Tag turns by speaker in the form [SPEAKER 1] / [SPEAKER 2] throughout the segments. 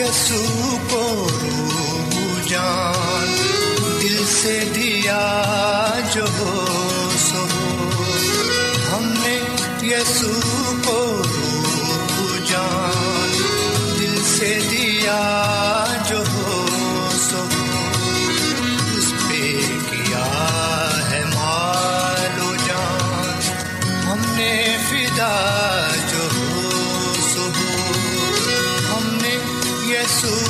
[SPEAKER 1] یسو کو روح جان دل سے دیا جو سو ہم نے یسو کو روح جان، دل سے دیا جو سو اس پہ کیا ہے مالو جان، ہم نے فدا یسو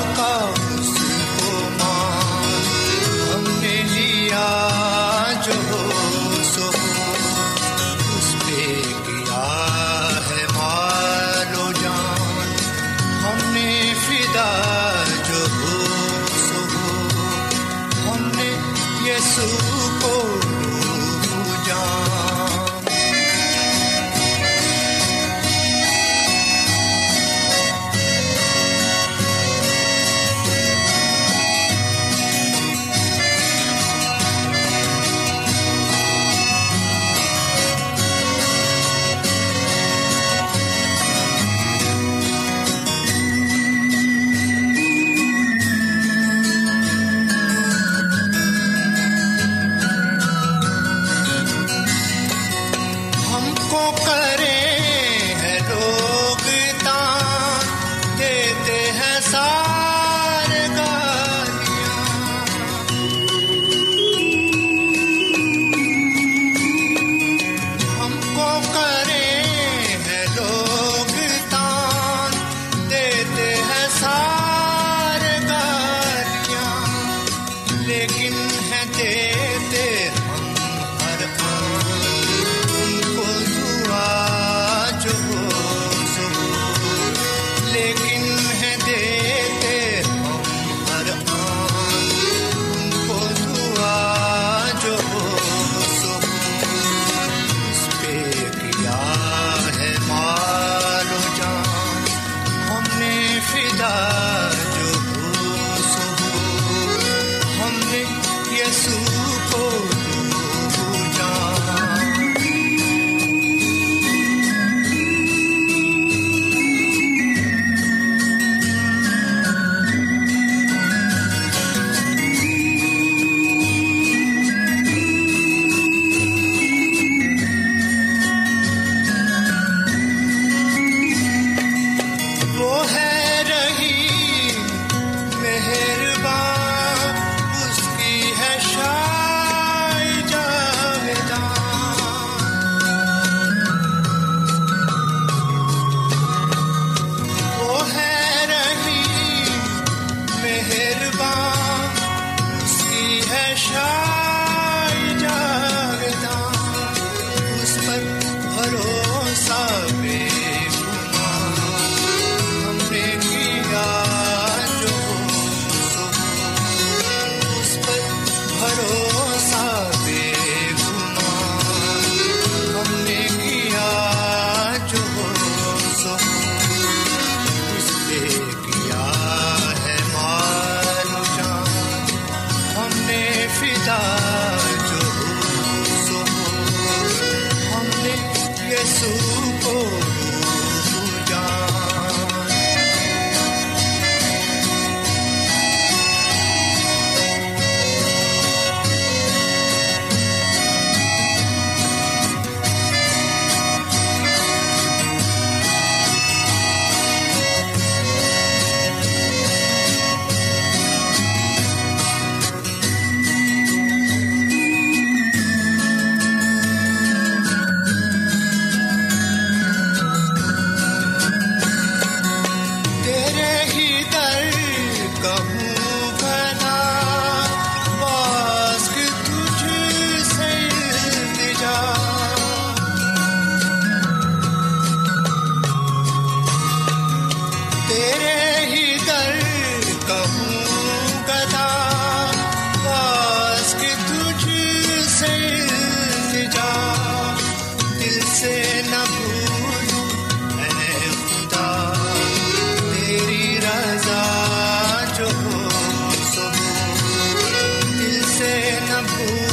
[SPEAKER 1] نہ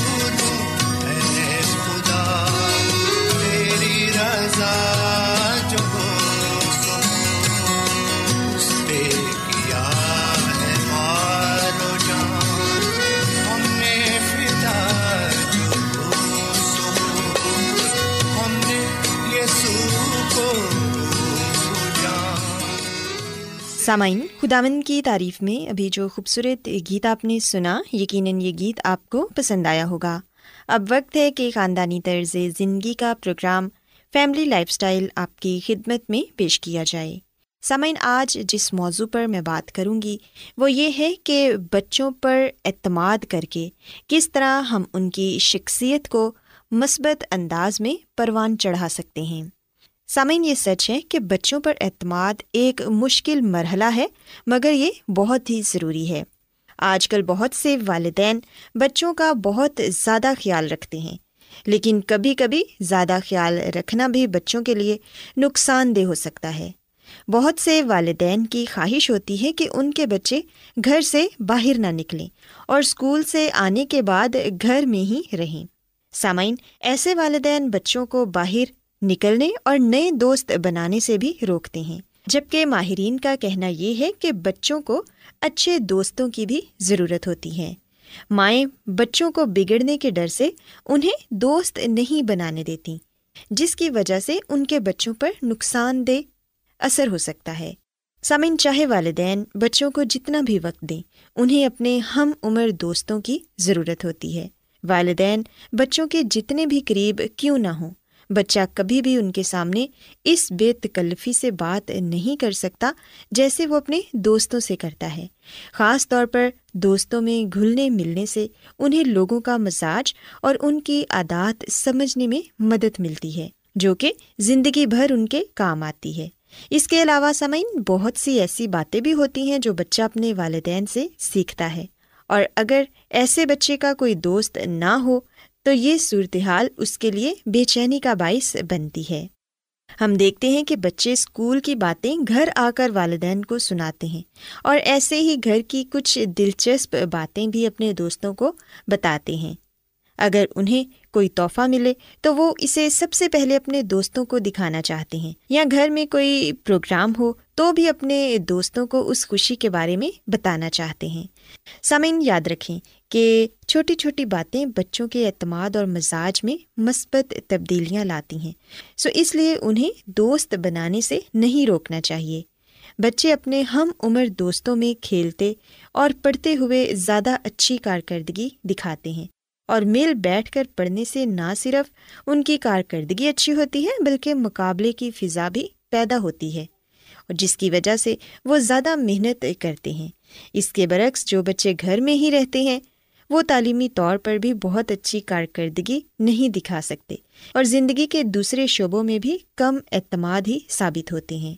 [SPEAKER 2] سامعین خداون کی تعریف میں ابھی جو خوبصورت گیت آپ نے سنا، یقیناً یہ گیت آپ کو پسند آیا ہوگا۔ اب وقت ہے کہ خاندانی طرز زندگی کا پروگرام فیملی لائف سٹائل آپ کی خدمت میں پیش کیا جائے۔ سامعین، آج جس موضوع پر میں بات کروں گی، وہ یہ ہے کہ بچوں پر اعتماد کر کے کس طرح ہم ان کی شخصیت کو مثبت انداز میں پروان چڑھا سکتے ہیں۔ سامعین، یہ سچ ہے کہ بچوں پر اعتماد ایک مشکل مرحلہ ہے، مگر یہ بہت ہی ضروری ہے۔ آج کل بہت سے والدین بچوں کا بہت زیادہ خیال رکھتے ہیں، لیکن کبھی کبھی زیادہ خیال رکھنا بھی بچوں کے لیے نقصان دہ ہو سکتا ہے۔ بہت سے والدین کی خواہش ہوتی ہے کہ ان کے بچے گھر سے باہر نہ نکلیں اور اسکول سے آنے کے بعد گھر میں ہی رہیں۔ سامعین، ایسے والدین بچوں کو باہر نکلنے اور نئے دوست بنانے سے بھی روکتے ہیں۔ جبکہ ماہرین کا کہنا یہ ہے کہ بچوں کو اچھے دوستوں کی بھی ضرورت ہوتی ہے۔ مائیں بچوں کو بگڑنے کے ڈر سے انہیں دوست نہیں بنانے دیتی، جس کی وجہ سے ان کے بچوں پر نقصان دہ اثر ہو سکتا ہے۔ سامعین، چاہے والدین بچوں کو جتنا بھی وقت دیں، انہیں اپنے ہم عمر دوستوں کی ضرورت ہوتی ہے۔ والدین بچوں کے جتنے بھی قریب کیوں نہ ہوں بچہ کبھی بھی ان کے سامنے اس بے تکلفی سے بات نہیں کر سکتا جیسے وہ اپنے دوستوں سے کرتا ہے۔ خاص طور پر دوستوں میں گھلنے ملنے سے انہیں لوگوں کا مزاج اور ان کی عادات سمجھنے میں مدد ملتی ہے، جو کہ زندگی بھر ان کے کام آتی ہے۔ اس کے علاوہ سمعین بہت سی ایسی باتیں بھی ہوتی ہیں جو بچہ اپنے والدین سے سیکھتا ہے۔ اور اگر ایسے بچے کا کوئی دوست نہ ہو تو یہ صورتحال اس کے لیے بے چینی کا باعث بنتی ہے۔ ہم دیکھتے ہیں کہ بچے اسکول کی باتیں گھر آ کر والدین کو سناتے ہیں اور ایسے ہی گھر کی کچھ دلچسپ باتیں بھی اپنے دوستوں کو بتاتے ہیں۔ اگر انہیں کوئی تحفہ ملے تو وہ اسے سب سے پہلے اپنے دوستوں کو دکھانا چاہتے ہیں یا گھر میں کوئی پروگرام ہو تو بھی اپنے دوستوں کو اس خوشی کے بارے میں بتانا چاہتے ہیں۔ سامعین، یاد رکھیں کہ چھوٹی چھوٹی باتیں بچوں کے اعتماد اور مزاج میں مثبت تبدیلیاں لاتی ہیں۔ سو اس لیے انہیں دوست بنانے سے نہیں روکنا چاہیے۔ بچے اپنے ہم عمر دوستوں میں کھیلتے اور پڑھتے ہوئے زیادہ اچھی کارکردگی دکھاتے ہیں۔ اور مل بیٹھ کر پڑھنے سے نہ صرف ان کی کارکردگی اچھی ہوتی ہے، بلکہ مقابلے کی فضا بھی پیدا ہوتی ہے۔ اور جس کی وجہ سے وہ زیادہ محنت کرتے ہیں۔ اس کے برعکس جو بچے گھر میں ہی رہتے ہیں، وہ تعلیمی طور پر بھی بہت اچھی کارکردگی نہیں دکھا سکتے اور زندگی کے دوسرے شعبوں میں بھی کم اعتماد ہی ثابت ہوتے ہیں۔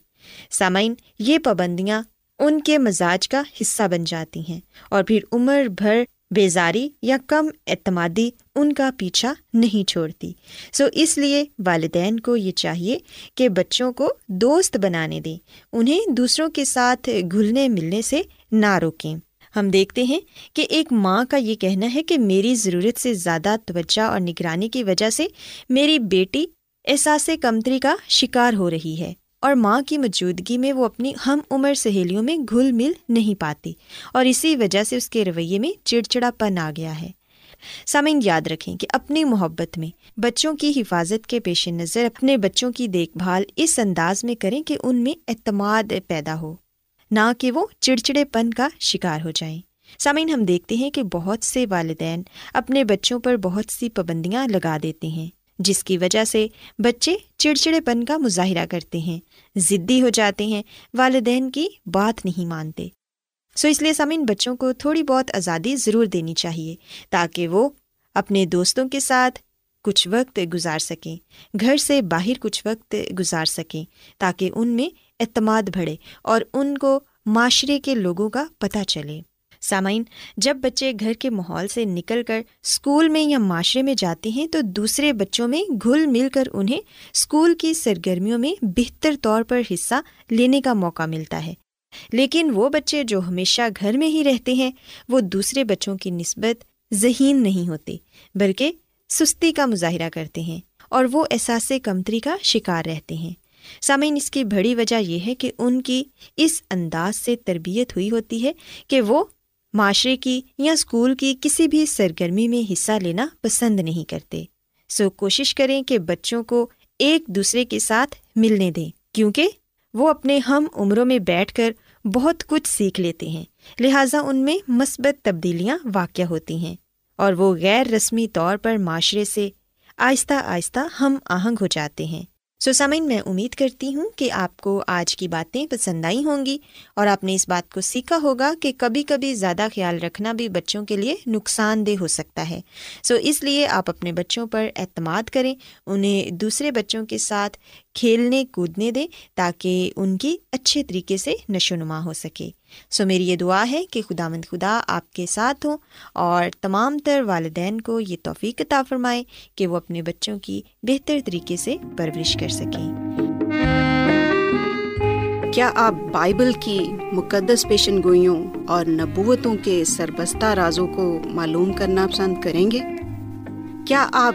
[SPEAKER 2] سامعین، یہ پابندیاں ان کے مزاج کا حصہ بن جاتی ہیں اور پھر عمر بھر بیزاری یا کم اعتمادی ان کا پیچھا نہیں چھوڑتی۔ سو اس لیے والدین کو یہ چاہیے کہ بچوں کو دوست بنانے دیں، انہیں دوسروں کے ساتھ گھلنے ملنے سے نہ روکیں۔ ہم دیکھتے ہیں کہ ایک ماں کا یہ کہنا ہے کہ میری ضرورت سے زیادہ توجہ اور نگرانی کی وجہ سے میری بیٹی احساس کمتری کا شکار ہو رہی ہے۔ اور ماں کی موجودگی میں وہ اپنی ہم عمر سہیلیوں میں گھل مل نہیں پاتی اور اسی وجہ سے اس کے رویے میں چڑچڑا پن آ گیا ہے۔ سامعین، یاد رکھیں کہ اپنی محبت میں بچوں کی حفاظت کے پیش نظر اپنے بچوں کی دیکھ بھال اس انداز میں کریں کہ ان میں اعتماد پیدا ہو، نہ کہ وہ چڑچڑے پن کا شکار ہو جائیں۔ سامعین، ہم دیکھتے ہیں کہ بہت سے والدین اپنے بچوں پر بہت سی پابندیاں لگا دیتے ہیں۔ جس کی وجہ سے بچے چڑچڑے پن کا مظاہرہ کرتے ہیں ضدی ہو جاتے ہیں، والدین کی بات نہیں مانتے۔ سو اس لیے سامعین بچوں کو تھوڑی بہت آزادی ضرور دینی چاہیے تاکہ وہ اپنے دوستوں کے ساتھ کچھ وقت گزار سکیں، گھر سے باہر کچھ وقت گزار سکیں تاکہ ان میں اعتماد بڑھے اور ان کو معاشرے کے لوگوں کا پتہ چلے۔ سامعین، جب بچے گھر کے ماحول سے نکل کر اسکول میں یا معاشرے میں جاتے ہیں تو دوسرے بچوں میں گھل مل کر انہیں اسکول کی سرگرمیوں میں بہتر طور پر حصہ لینے کا موقع ملتا ہے۔ لیکن وہ بچے جو ہمیشہ گھر میں ہی رہتے ہیں، وہ دوسرے بچوں کی نسبت ذہین نہیں ہوتے، بلکہ سستی کا مظاہرہ کرتے ہیں اور وہ احساس کمتری کا شکار رہتے ہیں۔ سامعین، اس کی بڑی وجہ یہ ہے کہ ان کی اس انداز سے تربیت ہوئی ہوتی ہے کہ وہ معاشرے کی یا اسکول کی کسی بھی سرگرمی میں حصہ لینا پسند نہیں کرتے۔ سو کوشش کریں کہ بچوں کو ایک دوسرے کے ساتھ ملنے دیں، کیونکہ وہ اپنے ہم عمروں میں بیٹھ کر بہت کچھ سیکھ لیتے ہیں۔ لہٰذا ان میں مثبت تبدیلیاں واقع ہوتی ہیں۔ اور وہ غیر رسمی طور پر معاشرے سے آہستہ آہستہ ہم آہنگ ہو جاتے ہیں۔ سو سامعین میں امید کرتی ہوں کہ آپ کو آج کی باتیں پسند آئی ہوں گی اور آپ نے اس بات کو سیکھا ہوگا کہ کبھی کبھی زیادہ خیال رکھنا بھی بچوں کے لیے نقصان دہ ہو سکتا ہے۔ سو اس لیے آپ اپنے بچوں پر اعتماد کریں، انہیں دوسرے بچوں کے ساتھ کھیلنے، کودنے دیں تاکہ ان کی اچھے طریقے سے نشو نما ہو سکے۔ سو میری یہ دعا ہے کہ خدا مند خدا آپ کے ساتھ ہوں اور تمام تر والدین کو یہ توفیق عطا فرمائے کہ وہ اپنے بچوں کی بہتر طریقے سے پرورش کر سکیں۔
[SPEAKER 3] کیا آپ بائبل کی مقدس پیشن گوئیوں اور نبوتوں کے سربستہ رازوں کو معلوم کرنا پسند کریں گے؟ کیا آپ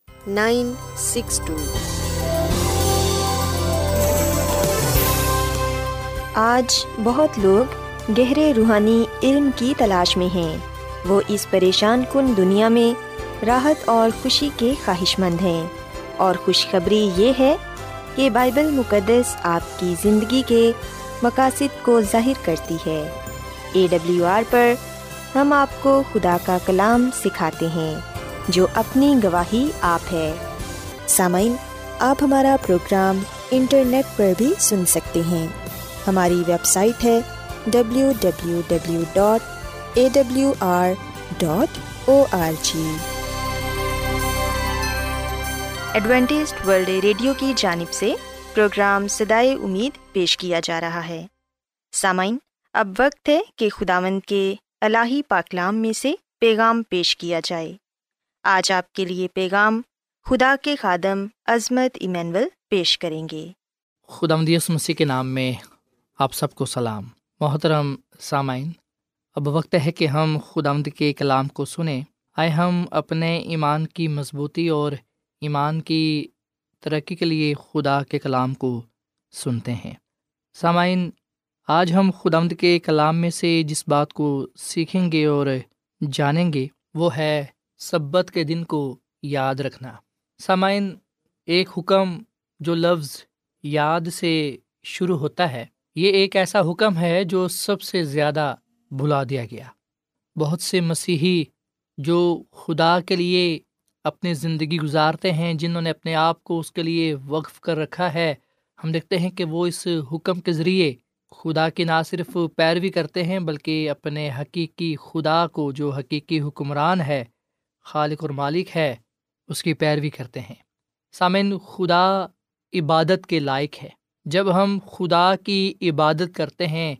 [SPEAKER 2] nine six two. آج بہت لوگ گہرے روحانی علم کی تلاش میں ہیں۔ وہ اس پریشان کن دنیا میں راحت اور خوشی کے خواہش مند ہیں۔ اور خوشخبری یہ ہے کہ بائبل مقدس آپ کی زندگی کے مقاصد کو ظاہر کرتی ہے۔ اے ڈبلیو آر پر ہم آپ کو خدا کا کلام سکھاتے ہیں۔ جو اپنی گواہی آپ ہے۔ سامعین، آپ ہمارا پروگرام انٹرنیٹ پر بھی سن سکتے ہیں۔ ہماری ویب سائٹ ہے W W W dot A W R dot O R G Adventist World Radio کی جانب سے پروگرام سدائے امید پیش کیا جا رہا ہے۔ سامعین، اب وقت ہے کہ خداوند کے الہی پاکلام میں سے پیغام پیش کیا جائے۔ آج آپ کے لیے پیغام خدا کے خادم عظمت ایمینول پیش کریں گے۔
[SPEAKER 4] خدا مدیس مسیح کے نام میں آپ سب کو سلام۔ محترم سامعین، اب وقت ہے کہ ہم خدا کے کلام کو سنیں۔ آئے ہم اپنے ایمان کی مضبوطی اور ایمان کی ترقی کے لیے خدا کے کلام کو سنتے ہیں۔ سامعین، آج ہم خدمد کے کلام میں سے جس بات کو سیکھیں گے اور جانیں گے وہ ہے سبت کے دن کو یاد رکھنا۔ سامعین، ایک حکم جو لفظ یاد سے شروع ہوتا ہے، یہ ایک ایسا حکم ہے جو سب سے زیادہ بھلا دیا گیا۔ بہت سے مسیحی جو خدا کے لیے اپنی زندگی گزارتے ہیں، جنہوں نے اپنے آپ کو اس کے لیے وقف کر رکھا ہے، ہم دیکھتے ہیں کہ وہ اس حکم کے ذریعے خدا کی نہ صرف پیروی کرتے ہیں، بلکہ اپنے حقیقی خدا کو جو حقیقی حکمران ہے خالق اور مالک ہے، اس کی پیروی کرتے ہیں۔ سامعین، خدا عبادت کے لائق ہے۔ جب ہم خدا کی عبادت کرتے ہیں،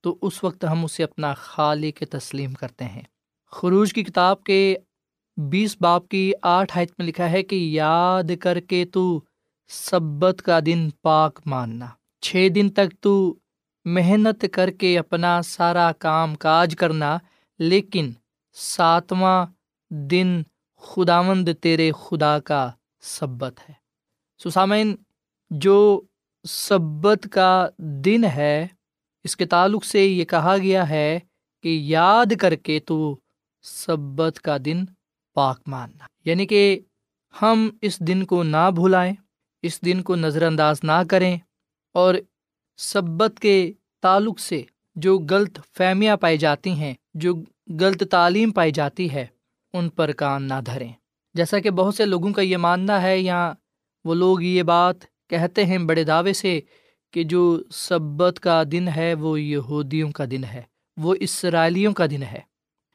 [SPEAKER 4] تو اس وقت ہم اسے اپنا خالق تسلیم کرتے ہیں۔ خروج کی کتاب کے بیس باپ کی آٹھ آیت میں لکھا ہے کہ یاد کر کے تو سبت کا دن پاک ماننا، چھ دن تک تو محنت کر کے اپنا سارا کام کاج کرنا، لیکن ساتواں دن خداوند تیرے خدا کا سبت ہے۔ سسامین جو سبت کا دن ہے، اس کے تعلق سے یہ کہا گیا ہے کہ یاد کر کے تو سبت کا دن پاک ماننا۔ یعنی کہ ہم اس دن کو نہ بھلائیں، اس دن کو نظر انداز نہ کریں اور سبت کے تعلق سے جو غلط فہمیاں پائی جاتی ہیں، جو غلط تعلیم پائی جاتی ہے ان پر کان نہ دھریں۔ جیسا کہ بہت سے لوگوں کا یہ ماننا ہے یا وہ لوگ یہ بات کہتے ہیں بڑے دعوے سے کہ جو سبت کا دن ہے، وہ یہودیوں کا دن ہے، وہ اسرائیلیوں کا دن ہے۔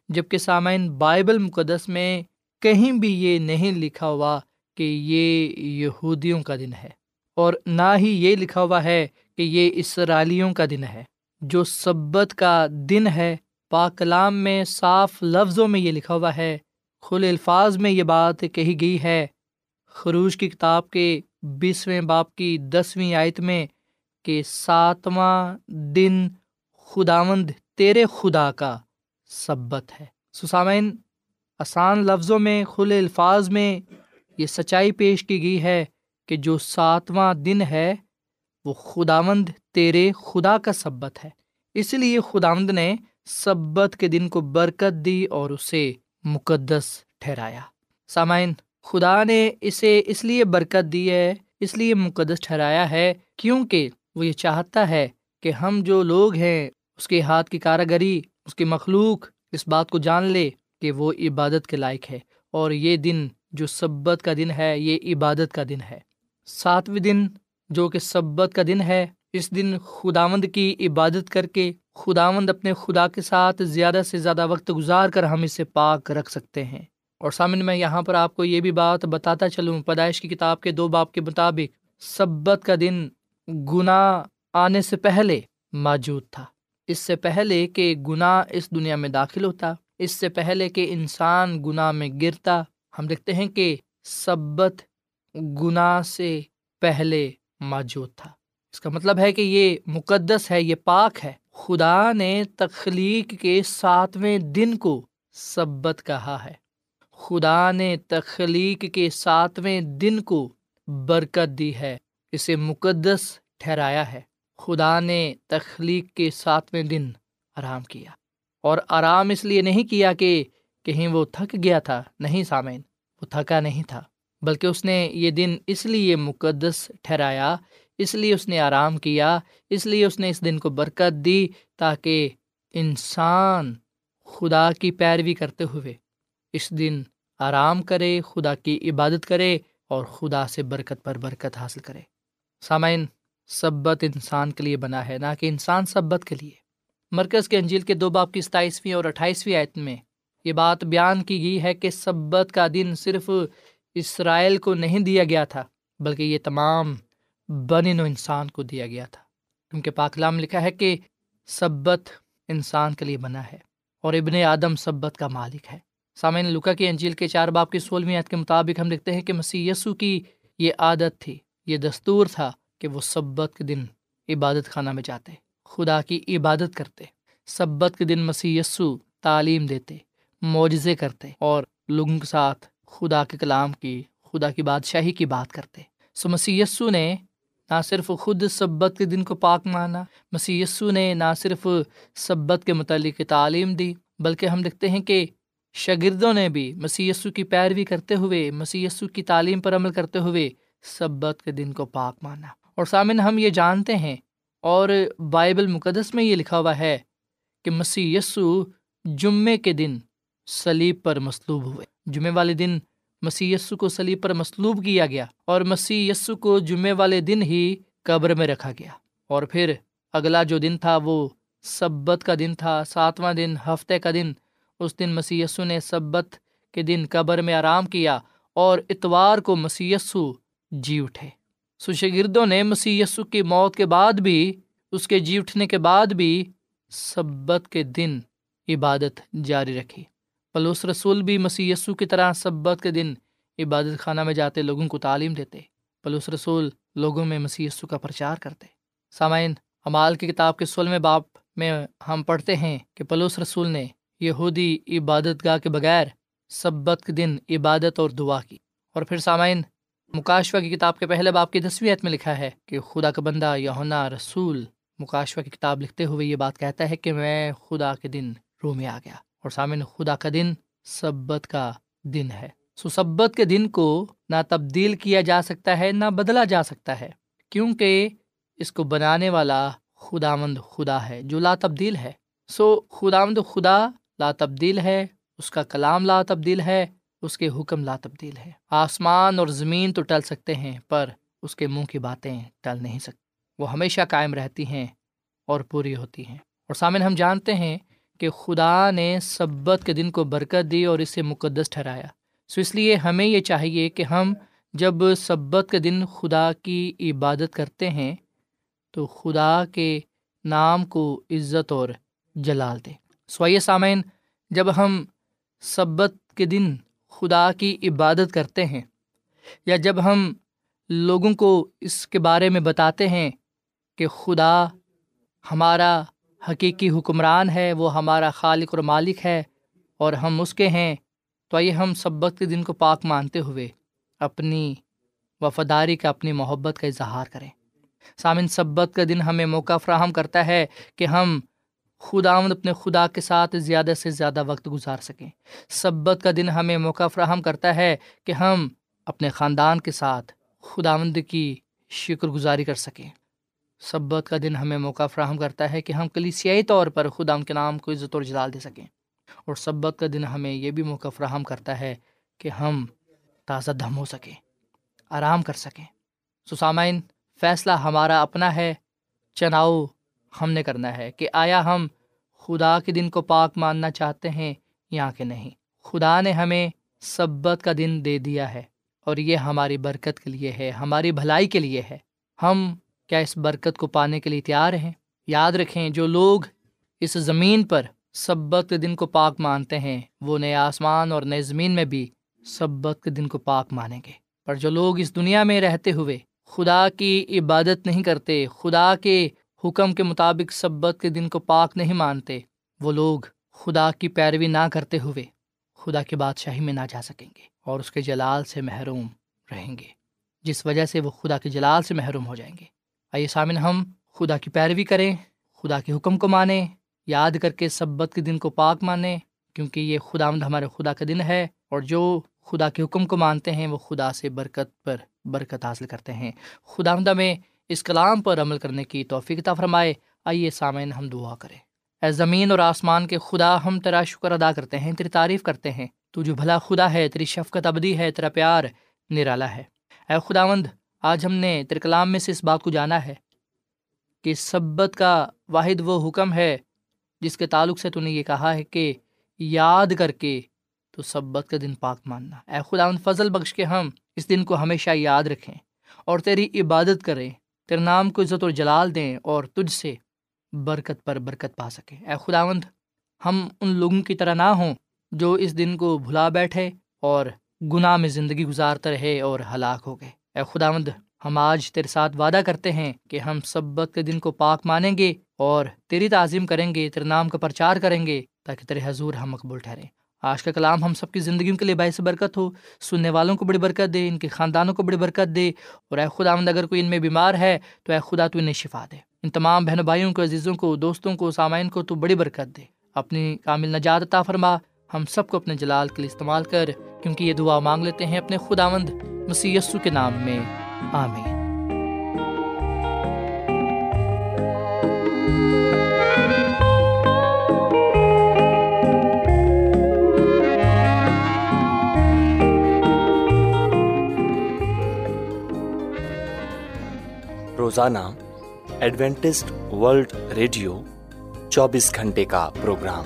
[SPEAKER 4] جبکہ سامعین بائبل مقدس میں کہیں بھی یہ نہیں لکھا ہوا کہ یہ یہودیوں کا دن ہے، اور نہ ہی یہ لکھا ہوا ہے کہ یہ اسرائیلیوں کا دن ہے۔ جو سبت کا دن ہے پاکلام میں صاف لفظوں میں یہ لکھا ہوا ہے کھل الفاظ میں یہ بات کہی گئی ہے۔ خروج کی کتاب کے بیسویں باپ کی دسویں آیت میں کہ ساتواں دن خداوند تیرے خدا کا سبت ہے۔ سسامین آسان لفظوں میں کھلے الفاظ میں یہ سچائی پیش کی گئی ہے کہ جو ساتواں دن ہے، وہ خداوند تیرے خدا کا سبت ہے۔ اس لیے خداوند نے سبت کے دن کو برکت دی اور اسے مقدس ٹھہرایا۔ سامعین، خدا نے اسے اس لیے برکت دی ہے، اس لیے مقدس ٹھہرایا ہے، کیونکہ وہ یہ چاہتا ہے کہ ہم جو لوگ ہیں، اس کے ہاتھ کی کاراگری اس کی مخلوق، اس بات کو جان لے کہ وہ عبادت کے لائق ہے۔ اور یہ دن جو سبت کا دن ہے، یہ عبادت کا دن ہے۔ ساتویں دن جو کہ سبت کا دن ہے اس دن خداوند کی عبادت کر کے خداوند اپنے خدا کے ساتھ زیادہ سے زیادہ وقت گزار کر ہم اسے پاک رکھ سکتے ہیں۔ اور سامن میں یہاں پر آپ کو یہ بھی بات بتاتا چلوں، پیدائش کی کتاب کے دو باپ کے مطابق، سبت کا دن گناہ آنے سے پہلے موجود تھا۔ اس سے پہلے کہ گناہ اس دنیا میں داخل ہوتا، اس سے پہلے کہ انسان گناہ میں گرتا، ہم دیکھتے ہیں کہ سبت گناہ سے پہلے موجود تھا۔ اس کا مطلب ہے کہ یہ مقدس ہے، یہ پاک ہے۔ خدا نے تخلیق کے ساتویں دن کو سبت کہا ہے۔ خدا نے تخلیق کے ساتویں دن کو برکت دی ہے، اسے مقدس ٹھہرایا ہے۔ خدا نے تخلیق کے ساتویں دن آرام کیا اور آرام اس لیے نہیں کیا کہ کہیں وہ تھک گیا تھا۔ نہیں سامعین، وہ تھکا نہیں تھا، بلکہ اس نے یہ دن اس لیے مقدس ٹھہرایا اس لیے اس نے آرام کیا، اس لیے اس نے اس دن کو برکت دی تاکہ انسان خدا کی پیروی کرتے ہوئے اس دن آرام کرے، خدا کی عبادت کرے اور خدا سے برکت پر برکت حاصل کرے۔ سامعین، سبت انسان کے لیے بنا ہے، نہ کہ انسان سبت کے لیے۔ مرکز کے انجیل کے دو باپ کی ستائیسویں اور اٹھائیسویں آیت میں یہ بات بیان کی گئی ہے کہ سبت کا دن صرف اسرائیل کو نہیں دیا گیا تھا، بلکہ یہ تمام بن و انسان کو دیا گیا تھا۔ کیونکہ پاکلام لکھا ہے کہ سبت انسان کے لیے بنا ہے اور ابن آدم سبت کا مالک ہے۔ سامعین لکا کی انجیل کے چار باپ کی سولہویں عید کے مطابق ہم دیکھتے ہیں کہ مسیح یسو کی یہ عادت تھی، یہ دستور تھا کہ وہ سبت کے دن عبادت خانہ میں جاتے، خدا کی عبادت کرتے، سبت کے دن مسیح یسو تعلیم دیتے، معجزے کرتے اور لوگوں کے ساتھ خدا کے کلام کی، خدا کی بادشاہی کی بات کرتے۔ سو مسی یسو نے نہ صرف خود سبت کے دن کو پاک مانا مسی یسو نے نہ صرف سبت کے متعلق تعلیم دی، بلکہ ہم دیکھتے ہیں کہ شاگردوں نے بھی مسی کی پیروی کرتے ہوئے مسی کی تعلیم پر عمل کرتے ہوئے سبت کے دن کو پاک مانا۔ اور سامن ہم یہ جانتے ہیں اور بائبل مقدس میں یہ لکھا ہوا ہے کہ مسی جمعے کے دن سلیب پر مصلوب ہوئے۔ جمعے والے دن مسی کو سلیب پر مصلوب کیا گیا اور مسی کو جمعے والے دن ہی قبر میں رکھا گیا۔ اور پھر اگلا جو دن تھا وہ سبت کا دن تھا، ساتواں دن، ہفتے کا دن۔ اس دن مسی یسو نے سبت کے دن قبر میں آرام کیا اور اتوار کو مسی یسو جی اٹھے۔ سشگردوں نے مسی کی موت کے بعد بھی، اس کے جی اٹھنے کے بعد بھی سبت کے دن عبادت جاری رکھی۔ پلوس رسول بھی مسی کی طرح سبت کے دن عبادت خانہ میں جاتے لوگوں کو تعلیم دیتے، پلوس رسول لوگوں میں مسی کا پرچار کرتے۔ سامعین امال کی کتاب کے سولہویں باپ میں ہم پڑھتے ہیں کہ پلوس رسول نے یہودی عبادت گاہ کے بغیر سبت کے دن عبادت اور دعا کی۔ اور پھر سامعین مکاشوا کی کتاب کے پہلے باپ کی تصویت میں لکھا ہے کہ خدا کا بندہ یونا رسول مکاشوا کی کتاب لکھتے ہوئے یہ بات کہتا ہے کہ میں خدا کے دن رو میں آ گیا۔ اور سامعین، خدا کا دن سبت کا دن ہے۔ سو سبت کے دن کو نہ تبدیل کیا جا سکتا ہے، نہ بدلا جا سکتا ہے۔ کیونکہ اس کو بنانے والا خدا مند خدا ہے جو لا تبدیل ہے۔ سو خدا مند خدا لا تبدیل ہے، اس کا کلام لا تبدیل ہے، اس کے حکم لا تبدیل ہے۔ آسمان اور زمین تو ٹل سکتے ہیں، پر اس کے منہ کی باتیں ٹل نہیں سکتی۔ وہ ہمیشہ قائم رہتی ہیں اور پوری ہوتی ہیں۔ اور سامن ہم جانتے ہیں کہ خدا نے سبت کے دن کو برکت دی اور اسے مقدس ٹھہرایا۔ سو اس لیے ہمیں یہ چاہیے کہ ہم جب سبت کے دن خدا کی عبادت کرتے ہیں، تو خدا کے نام کو عزت اور جلال دیں۔ سوائے سامعین، جب ہم سبت کے دن خدا کی عبادت کرتے ہیں یا جب ہم لوگوں کو اس کے بارے میں بتاتے ہیں کہ خدا ہمارا حقیقی حکمران ہے، وہ ہمارا خالق اور مالک ہے اور ہم اس کے ہیں۔ تو آئیے ہم سبق کے دن کو پاک مانتے ہوئے اپنی وفاداری کا، اپنی محبت کا اظہار کریں۔ سامن سبت کا دن ہمیں موقع فراہم کرتا ہے کہ ہم خدا آمد اپنے خدا کے ساتھ زیادہ سے زیادہ وقت گزار سکیں۔ سبت کا دن ہمیں موقع فراہم کرتا ہے کہ ہم اپنے خاندان کے ساتھ خدا آمد کی شکر گزاری کر سکیں۔ سبت کا دن ہمیں موقع فراہم کرتا ہے کہ ہم کلیسیائی طور پر خدا کے نام کو عزت اور جلال دے سکیں۔ اور سبت کا دن ہمیں یہ بھی موقع فراہم کرتا ہے کہ ہم تازہ دم ہو سکیں، آرام کر سکیں۔ سسامین فیصلہ ہمارا اپنا ہے، چناؤ ہم نے کرنا ہے کہ آیا ہم خدا کے دن کو پاک ماننا چاہتے ہیں یا کہ نہیں۔ خدا نے ہمیں سبت کا دن دے دیا ہے اور یہ ہماری برکت کے لیے ہے، ہماری بھلائی کے لیے ہے۔ ہم کیا اس برکت کو پانے کے لیے تیار ہیں؟ یاد رکھیں جو لوگ اس زمین پر سبت کے دن کو پاک مانتے ہیں، وہ نئے آسمان اور نئے زمین میں بھی سبت کے دن کو پاک مانیں گے۔ پر جو لوگ اس دنیا میں رہتے ہوئے خدا کی عبادت نہیں کرتے، خدا کے حکم کے مطابق سبت کے دن کو پاک نہیں مانتے، وہ لوگ خدا کی پیروی نہ کرتے ہوئے خدا کی بادشاہی میں نہ جا سکیں گے اور اس کے جلال سے محروم رہیں گے، جس وجہ سے وہ خدا کے جلال سے محروم ہو جائیں گے۔ آئیے سامن ہم خدا کی پیروی کریں، خدا کے حکم کو مانیں، یاد کر کے سبت کے دن کو پاک مانیں، کیونکہ یہ خدا مند ہمارے خدا کا دن ہے اور جو خدا کے حکم کو مانتے ہیں، وہ خدا سے برکت پر برکت حاصل کرتے ہیں۔ خدا مدہ میں اس کلام پر عمل کرنے کی توفیقہ فرمائے۔ آئیے سامعین، ہم دعا کریں۔ اے زمین اور آسمان کے خدا، ہم تیرا شکر ادا کرتے ہیں، تیری تعریف کرتے ہیں۔ تو جو بھلا خدا ہے، تیری شفقت ابدی ہے، تیرا پیار نرالا ہے۔ اے خدا مند آج ہم نے تیرے کلام میں سے اس بات کو جانا ہے کہ سبت کا واحد وہ حکم ہے جس کے تعلق سے تو نے یہ کہا ہے کہ یاد کر کے تو سبت کا دن پاک ماننا۔ اے خدا فضل بخش کے ہم اس دن کو ہمیشہ یاد رکھیں اور تیری عبادت کریں، تیرے نام کو عزت و جلال دیں اور تجھ سے برکت پر برکت پا سکیں۔ اے خداوند، ہم ان لوگوں کی طرح نہ ہوں جو اس دن کو بھلا بیٹھے اور گناہ میں زندگی گزارتے رہے اور ہلاک ہو گئے۔ اے خداوند، ہم آج تیرے ساتھ وعدہ کرتے ہیں کہ ہم سبت کے دن کو پاک مانیں گے اور تیری تعظیم کریں گے، تیرے نام کا پرچار کریں گے تاکہ تیرے حضور ہم مقبول ٹھہریں آج کا کلام ہم سب کی زندگیوں کے لیے باعث برکت ہو، سننے والوں کو بڑی برکت دے، ان کے خاندانوں کو بڑی برکت دے اور اے خدا اگر کوئی ان میں بیمار ہے تو اے خدا تو انہیں شفا دے۔ ان تمام بہن بھائیوں کو، عزیزوں کو، دوستوں کو، سامعین کو تو بڑی برکت دے۔ اپنی کامل نجات عطا فرما۔ ہم سب کو اپنے جلال کے لیے استعمال کر، کیونکہ یہ دعا مانگ لیتے ہیں اپنے خداوند مسی کے نام میں۔ آمین۔
[SPEAKER 5] روزانہ ایڈوینٹسٹ ورلڈ ریڈیو چوبیس گھنٹے کا پروگرام۔